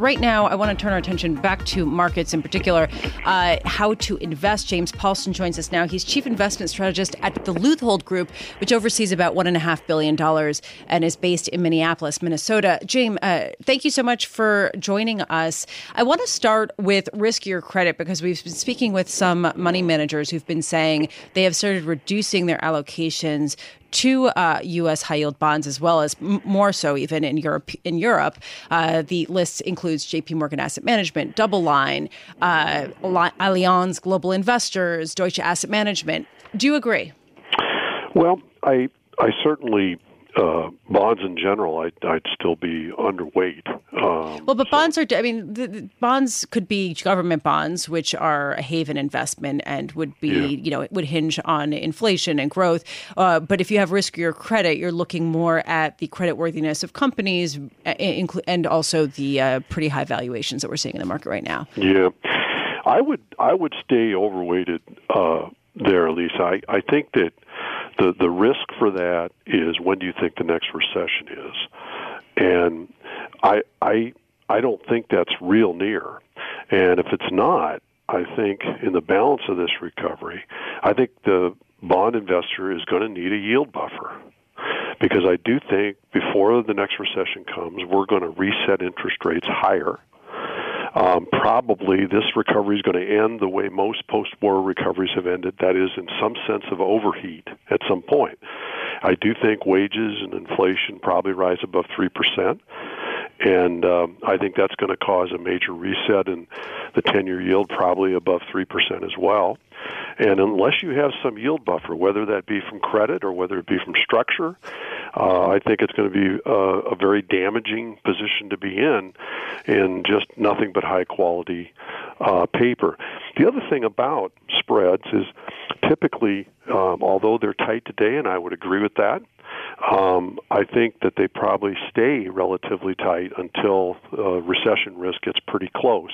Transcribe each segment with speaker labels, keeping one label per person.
Speaker 1: Right now, I want to turn our attention back to markets in particular, uh, how to invest. James Paulsen joins us now. He's chief investment strategist at the Leuthold Group, which oversees about $1.5 billion and is based in Minneapolis, Minnesota. James, uh, thank you so much for joining us. I want to start with riskier credit because we've been speaking with some money managers who've been saying they have started reducing their allocations to uh, U.S. high yield bonds, as well as m- more so even in Europe. In Europe, uh, the list includes J.P. Morgan Asset Management, DoubleLine, uh, Allianz Global Investors, Deutsche Asset Management. Do you agree?
Speaker 2: Well, I I certainly uh, bonds in general, I'd, I'd still be underweight.
Speaker 1: Um, well, but so. bonds are, I mean, the, the bonds could be government bonds, which are a haven investment and would be, yeah. you know, it would hinge on inflation and growth. Uh, but if you have riskier credit, you're looking more at the credit worthiness of companies uh, and also the uh, pretty high valuations that we're seeing in the market right now.
Speaker 2: Yeah. I would I would stay overweighted uh, there, Lisa. I, I think that the the risk for that is when do you think the next recession is, and I I I don't think that's real near, and if it's not, I think in the balance of this recovery, I think the bond investor is going to need a yield buffer. Because I do think before the next recession comes, we're going to reset interest rates higher um, probably this recovery is going to end the way most post-war recoveries have ended. That is, in some sense of overheat at some point. I do think wages and inflation probably rise above three percent, and um, I think that's going to cause a major reset in the ten-year yield, probably above three percent as well. And unless you have some yield buffer, whether that be from credit or whether it be from structure, uh, I think it's going to be a, a very damaging position to be in, in just nothing but high quality uh, paper. The other thing about spreads is typically, um, although they're tight today, and I would agree with that, um, I think that they probably stay relatively tight until uh, recession risk gets pretty close.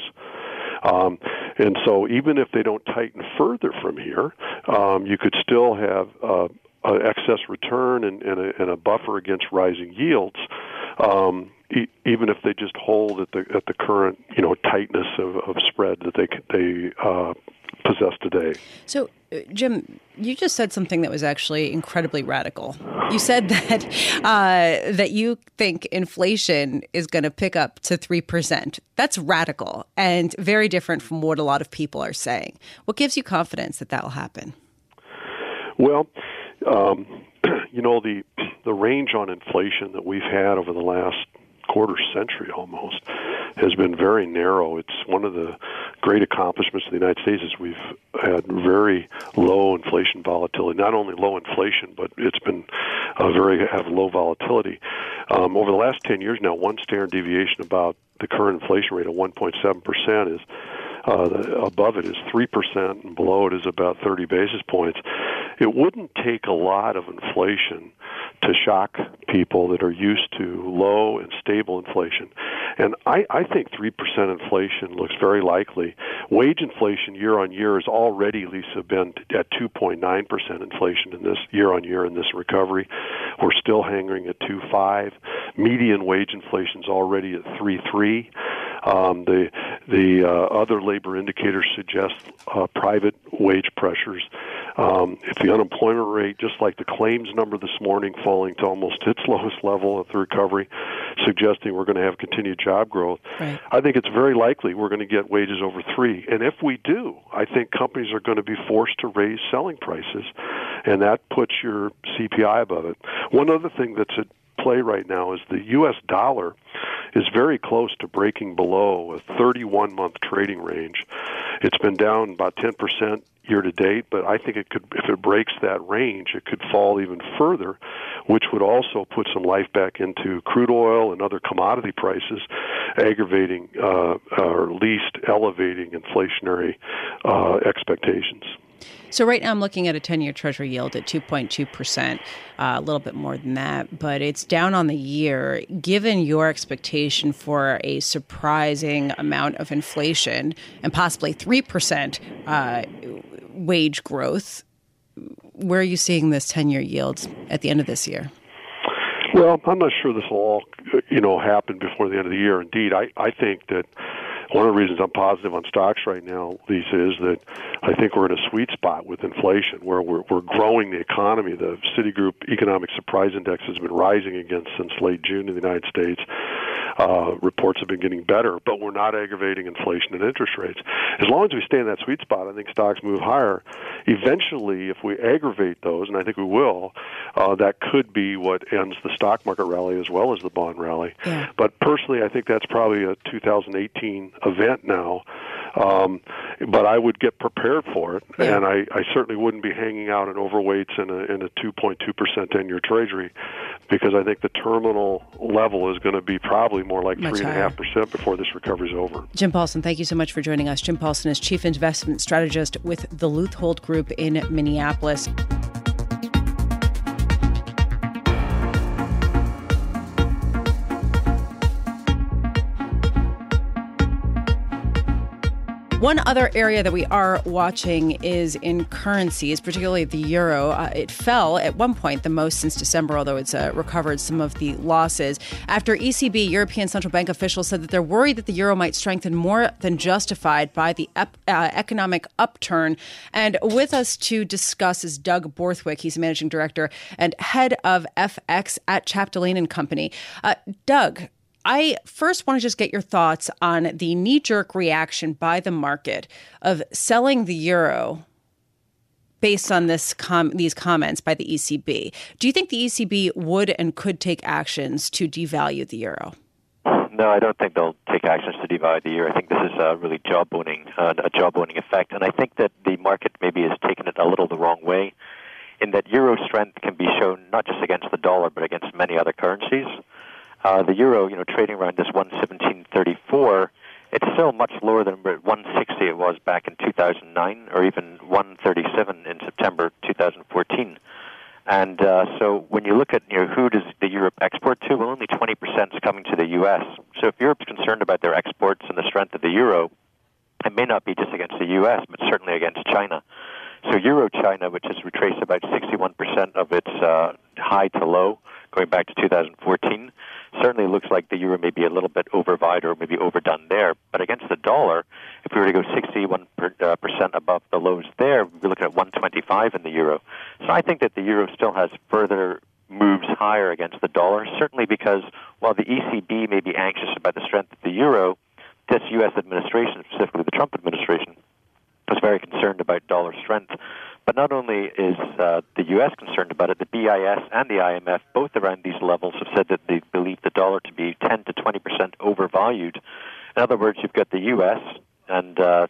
Speaker 2: Um, and so, even if they don't tighten further from here, um, you could still have uh, uh, excess return and, and, a, and a buffer against rising yields. Um, e- even if they just hold at the at the current you know tightness of, of spread that they they uh, possess today.
Speaker 1: So, uh, Jim, you just said something that was actually incredibly radical. You said that uh, that you think inflation is going to pick up to three percent. That's radical and very different from what a lot of people are saying. What gives you confidence that that will happen?
Speaker 2: Well, um, you know the the range on inflation that we've had over the last quarter century almost has been very narrow. It's one of the great accomplishments of the United States is we've had very low inflation volatility. Not only low inflation, but it's been uh, very have low volatility. Um, over the last 10 years now, one standard deviation about the current inflation rate of 1.7 percent is uh, above it is 3%, and below it is about 30 basis points. It wouldn't take a lot of inflation to shock people that are used to low and stable inflation. And I, I think 3% inflation looks very likely. Wage inflation year on year has already, Lisa, been at 2.9% inflation in this year on year in this recovery. We're still hanging at 2.5. Median wage inflation is already at 3.3. Um, the the uh, other labor indicators suggest uh, private wage pressures. Um, if the unemployment rate, just like the claims number this morning, falling to almost its lowest level of the recovery, suggesting we're going to have continued job growth. Right. I think it's very likely we're going to get wages over three. And if we do, I think companies are going to be forced to raise selling prices, and that puts your CPI above it. One other thing that's at play right now is the U.S. dollar is very close to breaking below a 31 month trading range. It's been down about 10% year to date, but I think it could, if it breaks that range, it could fall even further, which would also put some life back into crude oil and other commodity prices, aggravating uh, or at least elevating inflationary uh, expectations.
Speaker 1: So right now I'm looking at a 10-year Treasury yield at 2.2%, uh, a little bit more than that, but it's down on the year. Given your expectation for a surprising amount of inflation and possibly 3% uh, wage growth, where are you seeing this 10-year yield at the end of this year?
Speaker 2: Well, I'm not sure this will all, you know, happen before the end of the year. Indeed, I, I think that one of the reasons I'm positive on stocks right now, Lisa, is that I think we're in a sweet spot with inflation where we're, we're growing the economy. The Citigroup Economic Surprise Index has been rising again since late June in the United States. Uh, reports have been getting better, but we're not aggravating inflation and interest rates. As long as we stay in that sweet spot, I think stocks move higher. Eventually, if we aggravate those, and I think we will, uh, that could be what ends the stock market rally as well as the bond rally. Yeah. But personally, I think that's probably a 2018 event now. Um, but I would get prepared for it, yeah. and I, I certainly wouldn't be hanging out in overweights in a in a 2.2 percent 10-year Treasury, because I think the terminal level is going to be probably more like three and a half percent before this recovery is over.
Speaker 1: Jim Paulsen, thank you so much for joining us. Jim Paulsen is chief investment strategist with the Leuthold Group in Minneapolis. One other area that we are watching is in currencies, particularly the euro. Uh, it fell at one point the most since December, although it's uh, recovered some of the losses. After ECB, European Central Bank officials said that they're worried that the euro might strengthen more than justified by the ep- uh, economic upturn. And with us to discuss is Doug Borthwick. He's a managing director and head of FX at Chapdelaine and Company. Uh, Doug, I first want to just get your thoughts on the knee jerk reaction by the market of selling the euro based on this com- these comments by the ECB. Do you think the ECB would and could take actions to devalue the euro?
Speaker 3: No, I don't think they'll take actions to devalue the euro. I think this is a really jawboning, uh, a jawboning effect, and I think that the market maybe has taken it a little the wrong way, in that euro strength can be shown not just against the dollar but against many other currencies. Uh, the euro, you know, trading around this 117.34, it's still much lower than 160 it was back in 2009, or even 137 in September 2014. And uh, so when you look at you know, who does the Europe export to, well, only 20% is coming to the U.S. So if Europe's concerned about their exports and the strength of the euro, it may not be just against the U.S., but certainly against China. So Euro China, which has retraced about 61% of its uh, high to low going back to 2014, certainly looks like the euro may be a little bit overvalued or maybe overdone there. But against the dollar, if we were to go 61 uh, percent above the lows there, we're looking at 125 in the euro. So I think that the euro still has further moves higher against the dollar, certainly because while the ECB may be anxious about the strength of the euro, this U.S. administration, specifically the Trump administration, was very concerned about dollar strength. But not only is uh, the U.S. concerned about it, the BIS and the IMF, both around these levels, have said that they believe the dollar to be 10 to 20 percent overvalued. In other words, you've got the U.S. and uh,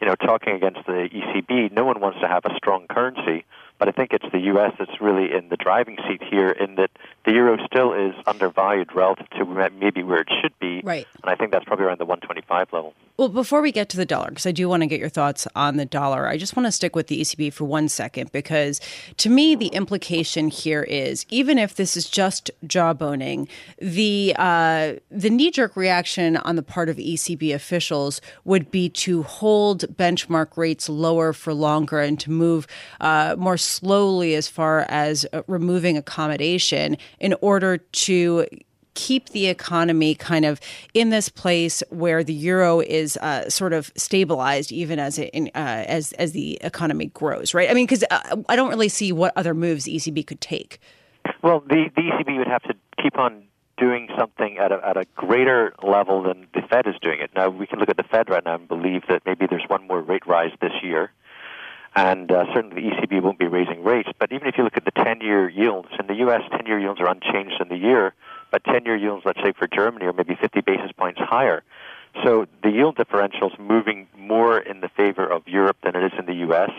Speaker 3: you know talking against the ECB. No one wants to have a strong currency, but I think it's the U.S. that's really in the driving seat here, in that the euro still is undervalued relative to maybe where it should be.
Speaker 1: Right.
Speaker 3: And I think that's probably around the 125 level.
Speaker 1: Well, before we get to the dollar, because I do want to get your thoughts on the dollar, I just want to stick with the ECB for one second, because to me, the implication here is even if this is just jawboning, the uh, the knee jerk reaction on the part of ECB officials would be to hold benchmark rates lower for longer and to move uh, more slowly as far as uh, removing accommodation in order to keep the economy kind of in this place where the euro is uh, sort of stabilized even as it uh, as as the economy grows right? I mean because uh, i don't really see what other moves the ecb could take.
Speaker 3: Well the, the ecb would have to keep on doing something at a, at a greater level than the fed is doing it. Now we can look at the fed right now and believe that maybe there's one more rate rise this year and uh, certainly the ECB won't be raising rates. But even if you look at the 10-year yields, in the U.S., 10-year yields are unchanged in the year, but 10-year yields, let's say for Germany, are maybe 50 basis points higher. So the yield differential is moving more in the favor of Europe than it is in the U.S.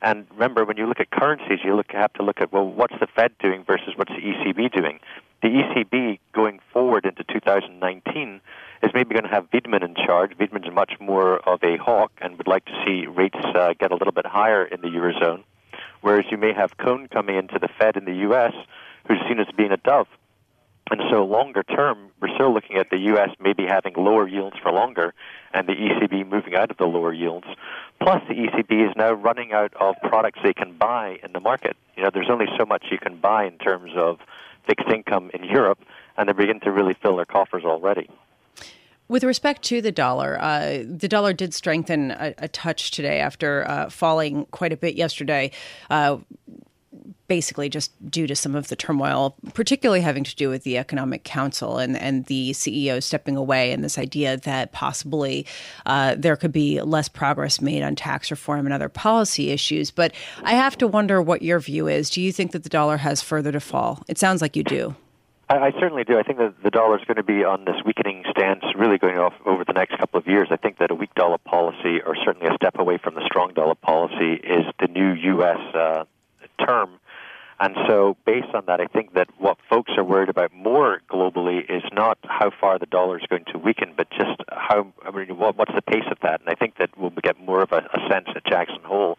Speaker 3: And remember, when you look at currencies, you look, have to look at well, what's the Fed doing versus what's the ECB doing. The ECB going forward into 2019 is maybe going to have Weidmann in charge. Weidmann's much more of a hawk and would like to see rates uh, get a little bit higher in the eurozone. Whereas you may have Cohn coming into the Fed in the U.S., who's seen as being a dove. And so, longer term, we're still looking at the U.S. maybe having lower yields for longer, and the ECB moving out of the lower yields. Plus, the ECB is now running out of products they can buy in the market. You know, there's only so much you can buy in terms of fixed income in Europe, and they begin to really fill their coffers already.
Speaker 1: With respect to the dollar, uh, the dollar did strengthen a, a touch today after uh, falling quite a bit yesterday. Uh, basically just due to some of the turmoil, particularly having to do with the Economic Council and, and the CEO stepping away, and this idea that possibly uh, there could be less progress made on tax reform and other policy issues. But I have to wonder what your view is. Do you think that the dollar has further to fall? It sounds like you do.
Speaker 3: I, I certainly do. I think that the dollar is going to be on this weakening stance really going off over the next couple of years. I think that a weak dollar policy, or certainly a step away from the strong dollar policy, is the new U.S. Uh, term and so, based on that, I think that what folks are worried about more globally is not how far the dollar is going to weaken, but just how, I mean, what, what's the pace of that? And I think that we'll get more of a, a sense at Jackson Hole.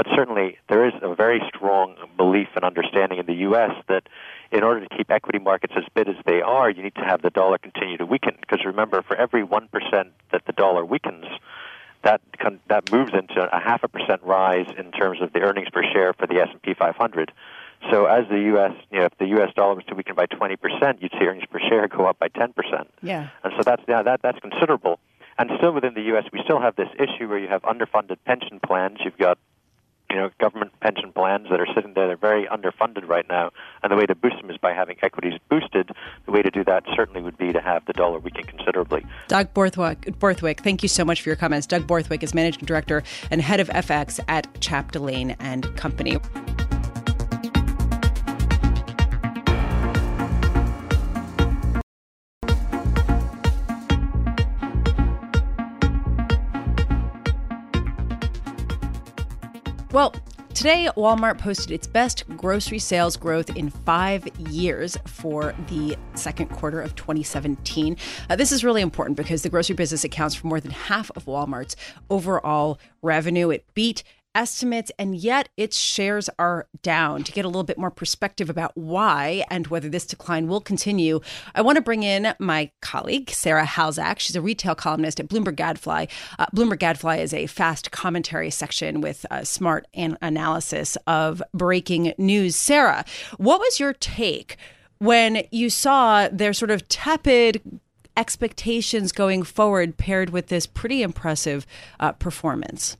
Speaker 3: But certainly, there is a very strong belief and understanding in the U.S. that in order to keep equity markets as big as they are, you need to have the dollar continue to weaken. Because remember, for every 1% that the dollar weakens, that that moves into a half a percent rise in terms of the earnings per share for the S&P 500. So as the U.S., you know, if the U.S. dollar was to weaken by 20 percent, you'd see earnings per share go up by 10 percent.
Speaker 1: Yeah.
Speaker 3: And so that's yeah, that that's considerable. And still within the U.S., we still have this issue where you have underfunded pension plans. You've got you know, government pension plans that are sitting there, they're very underfunded right now. And the way to boost them is by having equities boosted. The way to do that certainly would be to have the dollar weaken considerably.
Speaker 1: Doug Borthwick, Borthwick thank you so much for your comments. Doug Borthwick is managing director and head of FX at Chapdelaine and Company. Well, today Walmart posted its best grocery sales growth in five years for the second quarter of 2017. Uh, this is really important because the grocery business accounts for more than half of Walmart's overall revenue. It beat estimates, and yet its shares are down. To get a little bit more perspective about why and whether this decline will continue, I want to bring in my colleague, Sarah Halzack. She's a retail columnist at Bloomberg Gadfly. Uh, Bloomberg Gadfly is a fast commentary section with uh, smart an- analysis of breaking news. Sarah, what was your take when you saw their sort of tepid expectations going forward paired with this pretty impressive uh, performance?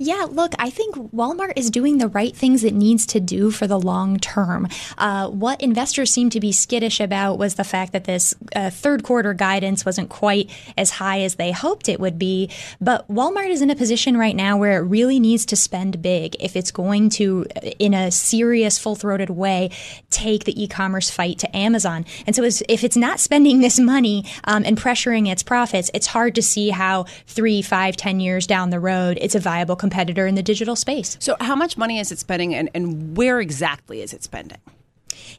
Speaker 4: Yeah, look, I think Walmart is doing the right things it needs to do for the long term. Uh, what investors seem to be skittish about was the fact that this uh, third quarter guidance wasn't quite as high as they hoped it would be. But Walmart is in a position right now where it really needs to spend big if it's going to, in a serious, full throated way, take the e commerce fight to Amazon. And so if it's not spending this money um, and pressuring its profits, it's hard to see how three, five, ten years down the road it's a viable competitor in the digital space.
Speaker 1: So, how much money is it spending, and, and where exactly is it spending?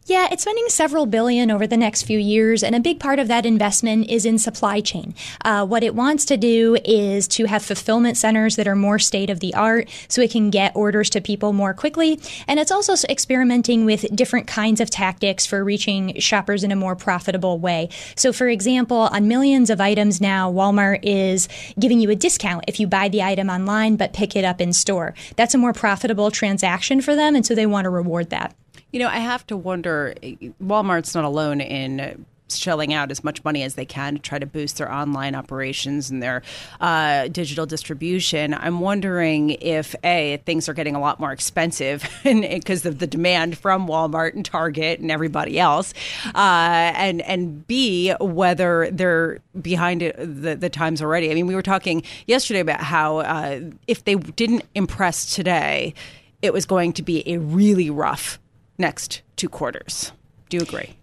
Speaker 4: Yeah, it's spending several billion over the next few years, and a big part of that investment is in supply chain. Uh, what it wants to do is to have fulfillment centers that are more state of the art so it can get orders to people more quickly. And it's also experimenting with different kinds of tactics for reaching shoppers in a more profitable way. So, for example, on millions of items now, Walmart is giving you a discount if you buy the item online but pick it up in store. That's a more profitable transaction for them, and so they want to reward that.
Speaker 1: You know, I have to wonder Walmart's not alone in shelling out as much money as they can to try to boost their online operations and their uh, digital distribution. I'm wondering if a things are getting a lot more expensive because of the demand from Walmart and Target and everybody else, uh, and and b whether they're behind the the times already. I mean, we were talking yesterday about how uh, if they didn't impress today, it was going to be a really rough next two quarters. Do you agree?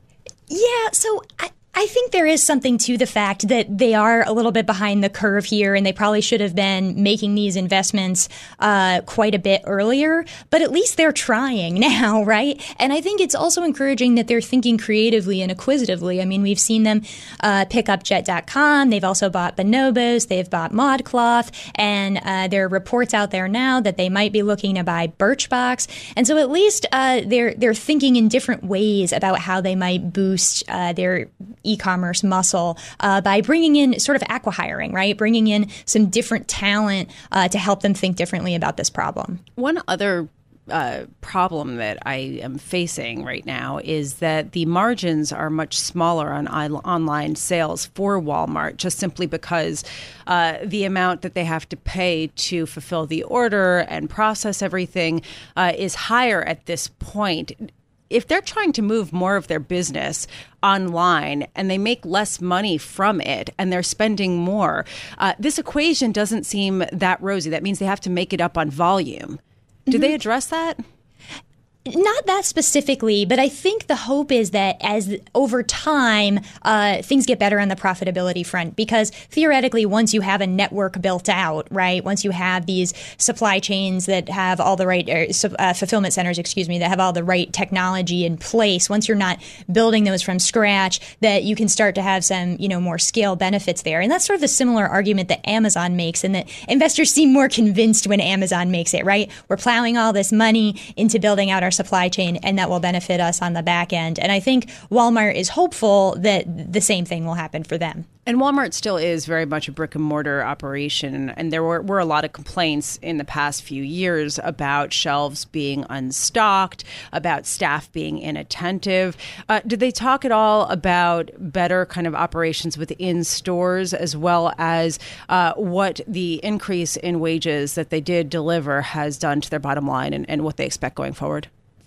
Speaker 4: Yeah, so I, I think there is something to the fact that they are a little bit behind the curve here, and they probably should have been making these investments uh, quite a bit earlier. But at least they're trying now, right? And I think it's also encouraging that they're thinking creatively and acquisitively. I mean, we've seen them uh, pick up Jet.com. They've also bought Bonobos. They've bought ModCloth, and uh, there are reports out there now that they might be looking to buy Birchbox. And so at least uh, they're they're thinking in different ways about how they might boost uh, their e-commerce muscle uh, by bringing in sort of acqui-hiring, right? Bringing in some different talent uh, to help them think differently about this problem.
Speaker 1: One other uh, problem that I am facing right now is that the margins are much smaller on online sales for Walmart, just simply because uh, the amount that they have to pay to fulfill the order and process everything uh, is higher at this point if they're trying to move more of their business online and they make less money from it and they're spending more, uh, this equation doesn't seem that rosy. That means they have to make it up on volume. Do mm-hmm. they address that?
Speaker 4: Not that specifically, but I think the hope is that as over time uh, things get better on the profitability front, because theoretically, once you have a network built out, right, once you have these supply chains that have all the right er, uh, fulfillment centers, excuse me, that have all the right technology in place, once you're not building those from scratch, that you can start to have some, you know, more scale benefits there. And that's sort of the similar argument that Amazon makes, and that investors seem more convinced when Amazon makes it, right? We're plowing all this money into building out our supply chain, and that will benefit us on the back end. And I think Walmart is hopeful that the same thing will happen for them.
Speaker 1: And Walmart still is very much a brick and mortar operation. And there were, were a lot of complaints in the past few years about shelves being unstocked, about staff being inattentive. Uh, did they talk at all about better kind of operations within stores as well as uh, what the increase in wages that they did deliver has done to their bottom line and, and what they expect going forward?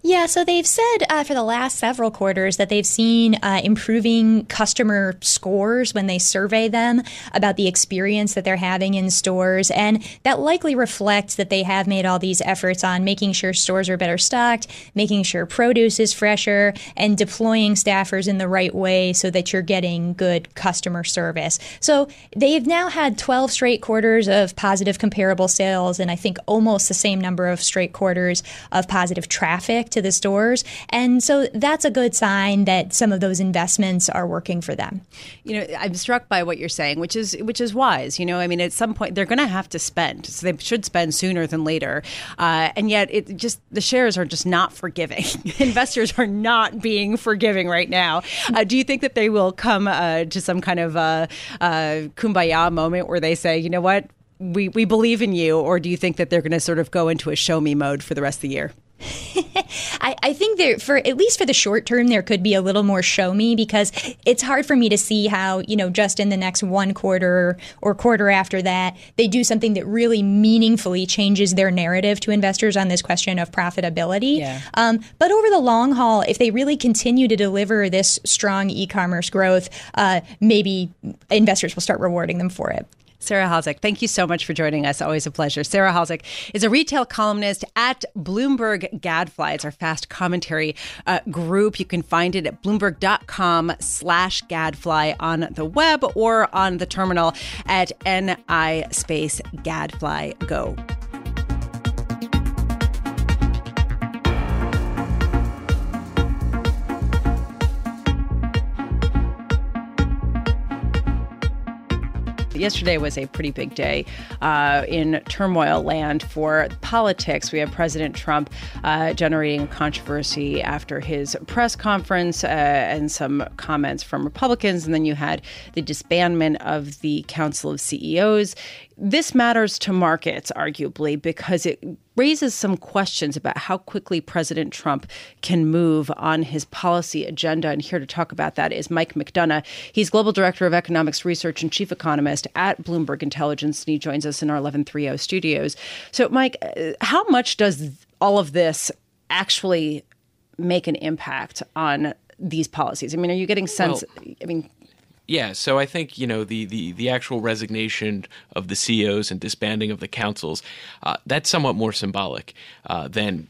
Speaker 4: Yeah, so they've said uh, for the last several quarters that they've seen uh, improving customer scores when they survey them about the experience that they're having in stores. And that likely reflects that they have made all these efforts on making sure stores are better stocked, making sure produce is fresher, and deploying staffers in the right way so that you're getting good customer service. So they've now had 12 straight quarters of positive comparable sales, and I think almost the same number of straight quarters of positive traffic to the stores. And so that's a good sign that some of those investments are working for them.
Speaker 1: You know, I'm struck by what you're saying, which is which is wise. You know, I mean, at some point they're going to have to spend, so they should spend sooner than later. Uh, and yet, it just the shares are just not forgiving. Investors are not being forgiving right now. Uh, do you think that they will come uh, to some kind of uh, uh, kumbaya moment where they say, you know what? We, we believe in you, or do you think that they're going to sort of go into a show me mode for the rest of the year?
Speaker 4: I, I, think there for at least for the short term there could be a little more show me because it's hard for me to see how you know just in the next one quarter or quarter after that they do something that really meaningfully changes their narrative to investors on this question of profitability.
Speaker 1: Yeah. Um,
Speaker 4: but over the long haul, if they really continue to deliver this strong e-commerce growth, uh, maybe investors will start rewarding them for it.
Speaker 1: Sarah Halzack, thank you so much for joining us. Always a pleasure. Sarah Halzack is a retail columnist at Bloomberg Gadfly. It's our fast commentary uh, group. You can find it at bloomberg.com slash gadfly on the web or on the terminal at NI space gadfly go. Yesterday was a pretty big day uh, in turmoil land for politics. We have President Trump uh, generating controversy after his press conference uh, and some comments from Republicans. And then you had the disbandment of the Council of CEOs. This matters to markets, arguably, because it raises some questions about how quickly President Trump can move on his policy agenda. And here to talk about that is Mike McDonough. He's Global Director of Economics Research and Chief Economist at Bloomberg Intelligence, and he joins us in our 1130 studios. So, Mike, uh, how much does all of this actually make an impact on these policies? I mean, are you getting sense? Well, I mean,
Speaker 5: Yeah, so I think you know the, the, the actual resignation of the CEOs and disbanding of the councils uh, that's somewhat more symbolic uh, than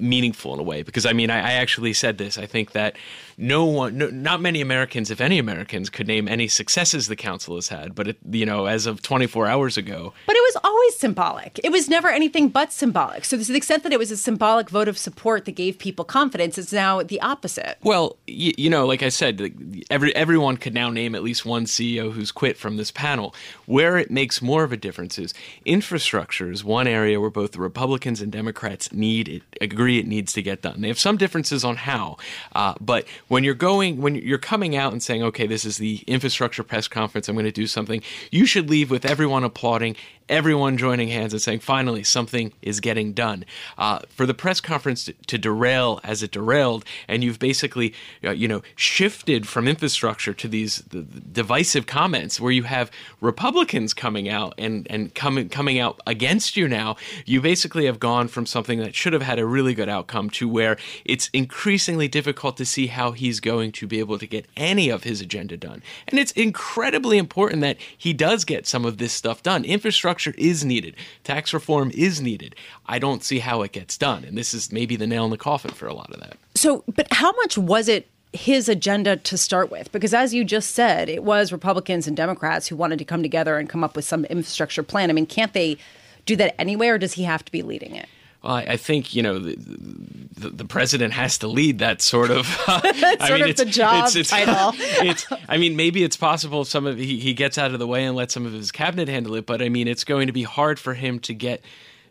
Speaker 5: meaningful in a way. Because I mean, I, I actually said this. I think that no one, no, not many Americans, if any Americans, could name any successes the council has had. But it, you know, as of 24 hours ago,
Speaker 1: but it was always symbolic. It was never anything but symbolic. So to the extent that it was a symbolic vote of support that gave people confidence, it's now the opposite.
Speaker 5: Well, you, you know, like I said, every everyone could now name at least one CEO who's quit from this panel. Where it makes more of a difference is infrastructure is one area where both the Republicans and Democrats need it, agree it needs to get done. They have some differences on how, uh, but when you're going, when you're coming out and saying, okay, this is the infrastructure press conference, I'm going to do something, you should leave with everyone applauding everyone joining hands and saying, finally, something is getting done. Uh, for the press conference to, derail as it derailed, and you've basically, uh, you know, shifted from infrastructure to these the, the divisive comments where you have Republicans coming out and, and coming coming out against you now, you basically have gone from something that should have had a really good outcome to where it's increasingly difficult to see how he's going to be able to get any of his agenda done. And it's incredibly important that he does get some of this stuff done. Infrastructure is needed. Tax reform is needed. I don't see how it gets done. And this is maybe the nail in the coffin for a lot of that.
Speaker 1: So, but how much was it his agenda to start with? Because as you just said, it was Republicans and Democrats who wanted to come together and come up with some infrastructure plan. I mean, can't they do that anyway, or does he have to be leading it?
Speaker 5: Well, I think you know the, the, the, president has to lead that sort of.
Speaker 1: Uh, I mean, it's, the job
Speaker 5: it's, it's,
Speaker 1: title.
Speaker 5: it's. I mean, maybe it's possible some of he, he gets out of the way and let some of his cabinet handle it, but I mean, it's going to be hard for him to get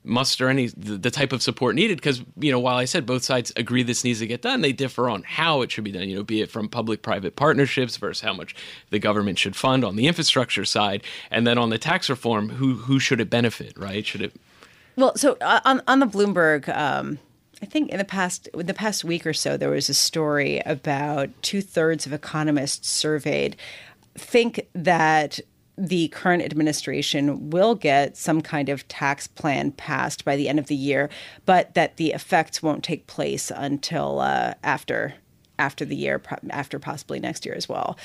Speaker 5: muster any the, the type of support needed because you know while I said both sides agree this needs to get done, they differ on how it should be done. You know, be it from public-private partnerships versus how much the government should fund on the infrastructure side, and then on the tax reform, who who should it benefit? Right? Should it
Speaker 1: well, so uh, on on the Bloomberg, um, I think in the past the past week or so, there was a story about two thirds of economists surveyed think that the current administration will get some kind of tax plan passed by the end of the year, but that the effects won't take place until uh, after after the year, after possibly next year as well.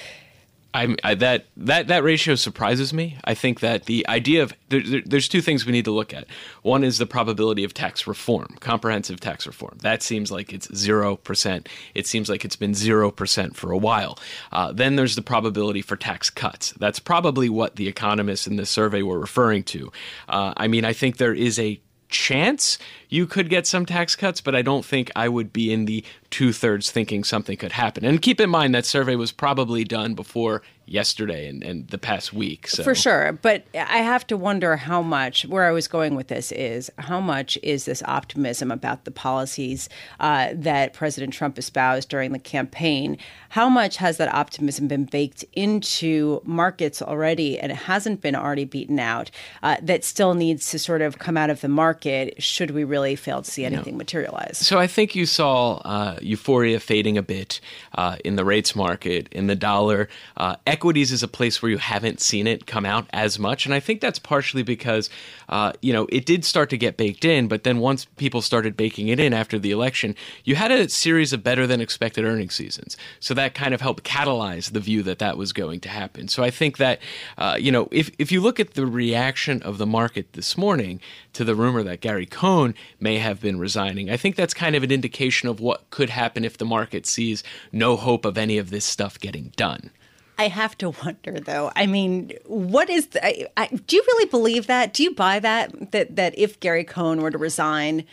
Speaker 5: I, I, that that that ratio surprises me. I think that the idea of there, there, there's two things we need to look at. One is the probability of tax reform, comprehensive tax reform. That seems like it's zero percent. It seems like it's been zero percent for a while. Uh, then there's the probability for tax cuts. That's probably what the economists in this survey were referring to. Uh, I mean, I think there is a chance you could get some tax cuts, but I don't think I would be in the two thirds thinking something could happen. And keep in mind that survey was probably done before yesterday and, and the past week. So.
Speaker 1: For sure. But I have to wonder how much, where I was going with this is how much is this optimism about the policies uh, that President Trump espoused during the campaign? How much has that optimism been baked into markets already and it hasn't been already beaten out uh, that still needs to sort of come out of the market should we really fail to see anything materialize?
Speaker 5: So I think you saw uh, euphoria fading a bit uh, in the rates market, in the dollar. Uh, equities is a place where you haven't seen it come out as much, and I think that's partially because uh, you know it did start to get baked in, but then once people started baking it in after the election, you had a series of better than expected earnings seasons, so that kind of helped catalyze the view that that was going to happen. So I think that uh, you know if if you look at the reaction of the market this morning to the rumor that Gary Cohn may have been resigning, I think that's kind of an indication of what could happen if the market sees no hope of any of this stuff getting done.
Speaker 1: I have to wonder, though. I mean, what is? The, I, I, do you really believe that? Do you buy that? That that if Gary Cohn were to resign,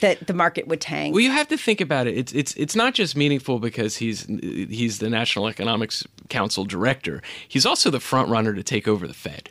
Speaker 1: that the market would tank.
Speaker 5: Well, you have to think about it. It's it's it's not just meaningful because he's he's the National Economics Council director. He's also the front runner to take over the Fed.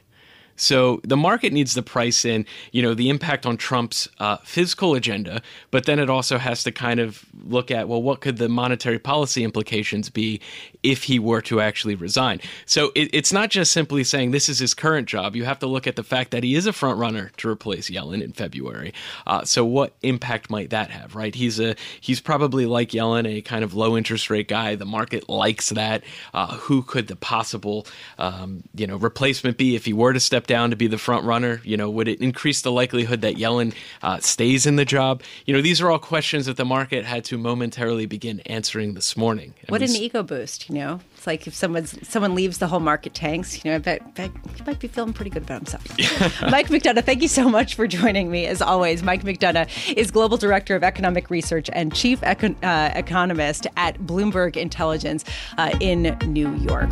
Speaker 5: So the market needs to price in, you know, the impact on Trump's uh, fiscal agenda, but then it also has to kind of look at, well, what could the monetary policy implications be if he were to actually resign? So it, it's not just simply saying this is his current job. You have to look at the fact that he is a front runner to replace Yellen in February. Uh, so what impact might that have? Right? He's a he's probably like Yellen, a kind of low interest rate guy. The market likes that. Uh, who could the possible um, you know replacement be if he were to step step down to be the front runner? You know, would it increase the likelihood that Yellen uh, stays in the job? You know, these are all questions that the market had to momentarily begin answering this morning.
Speaker 1: And what an ego boost, you know? It's like if someone's someone leaves, the whole market tanks. You know, I bet, bet he might be feeling pretty good about himself. Mike McDonough, thank you so much for joining me. As always, Mike McDonough is global director of economic research and chief econ- uh, economist at Bloomberg Intelligence uh, in New York.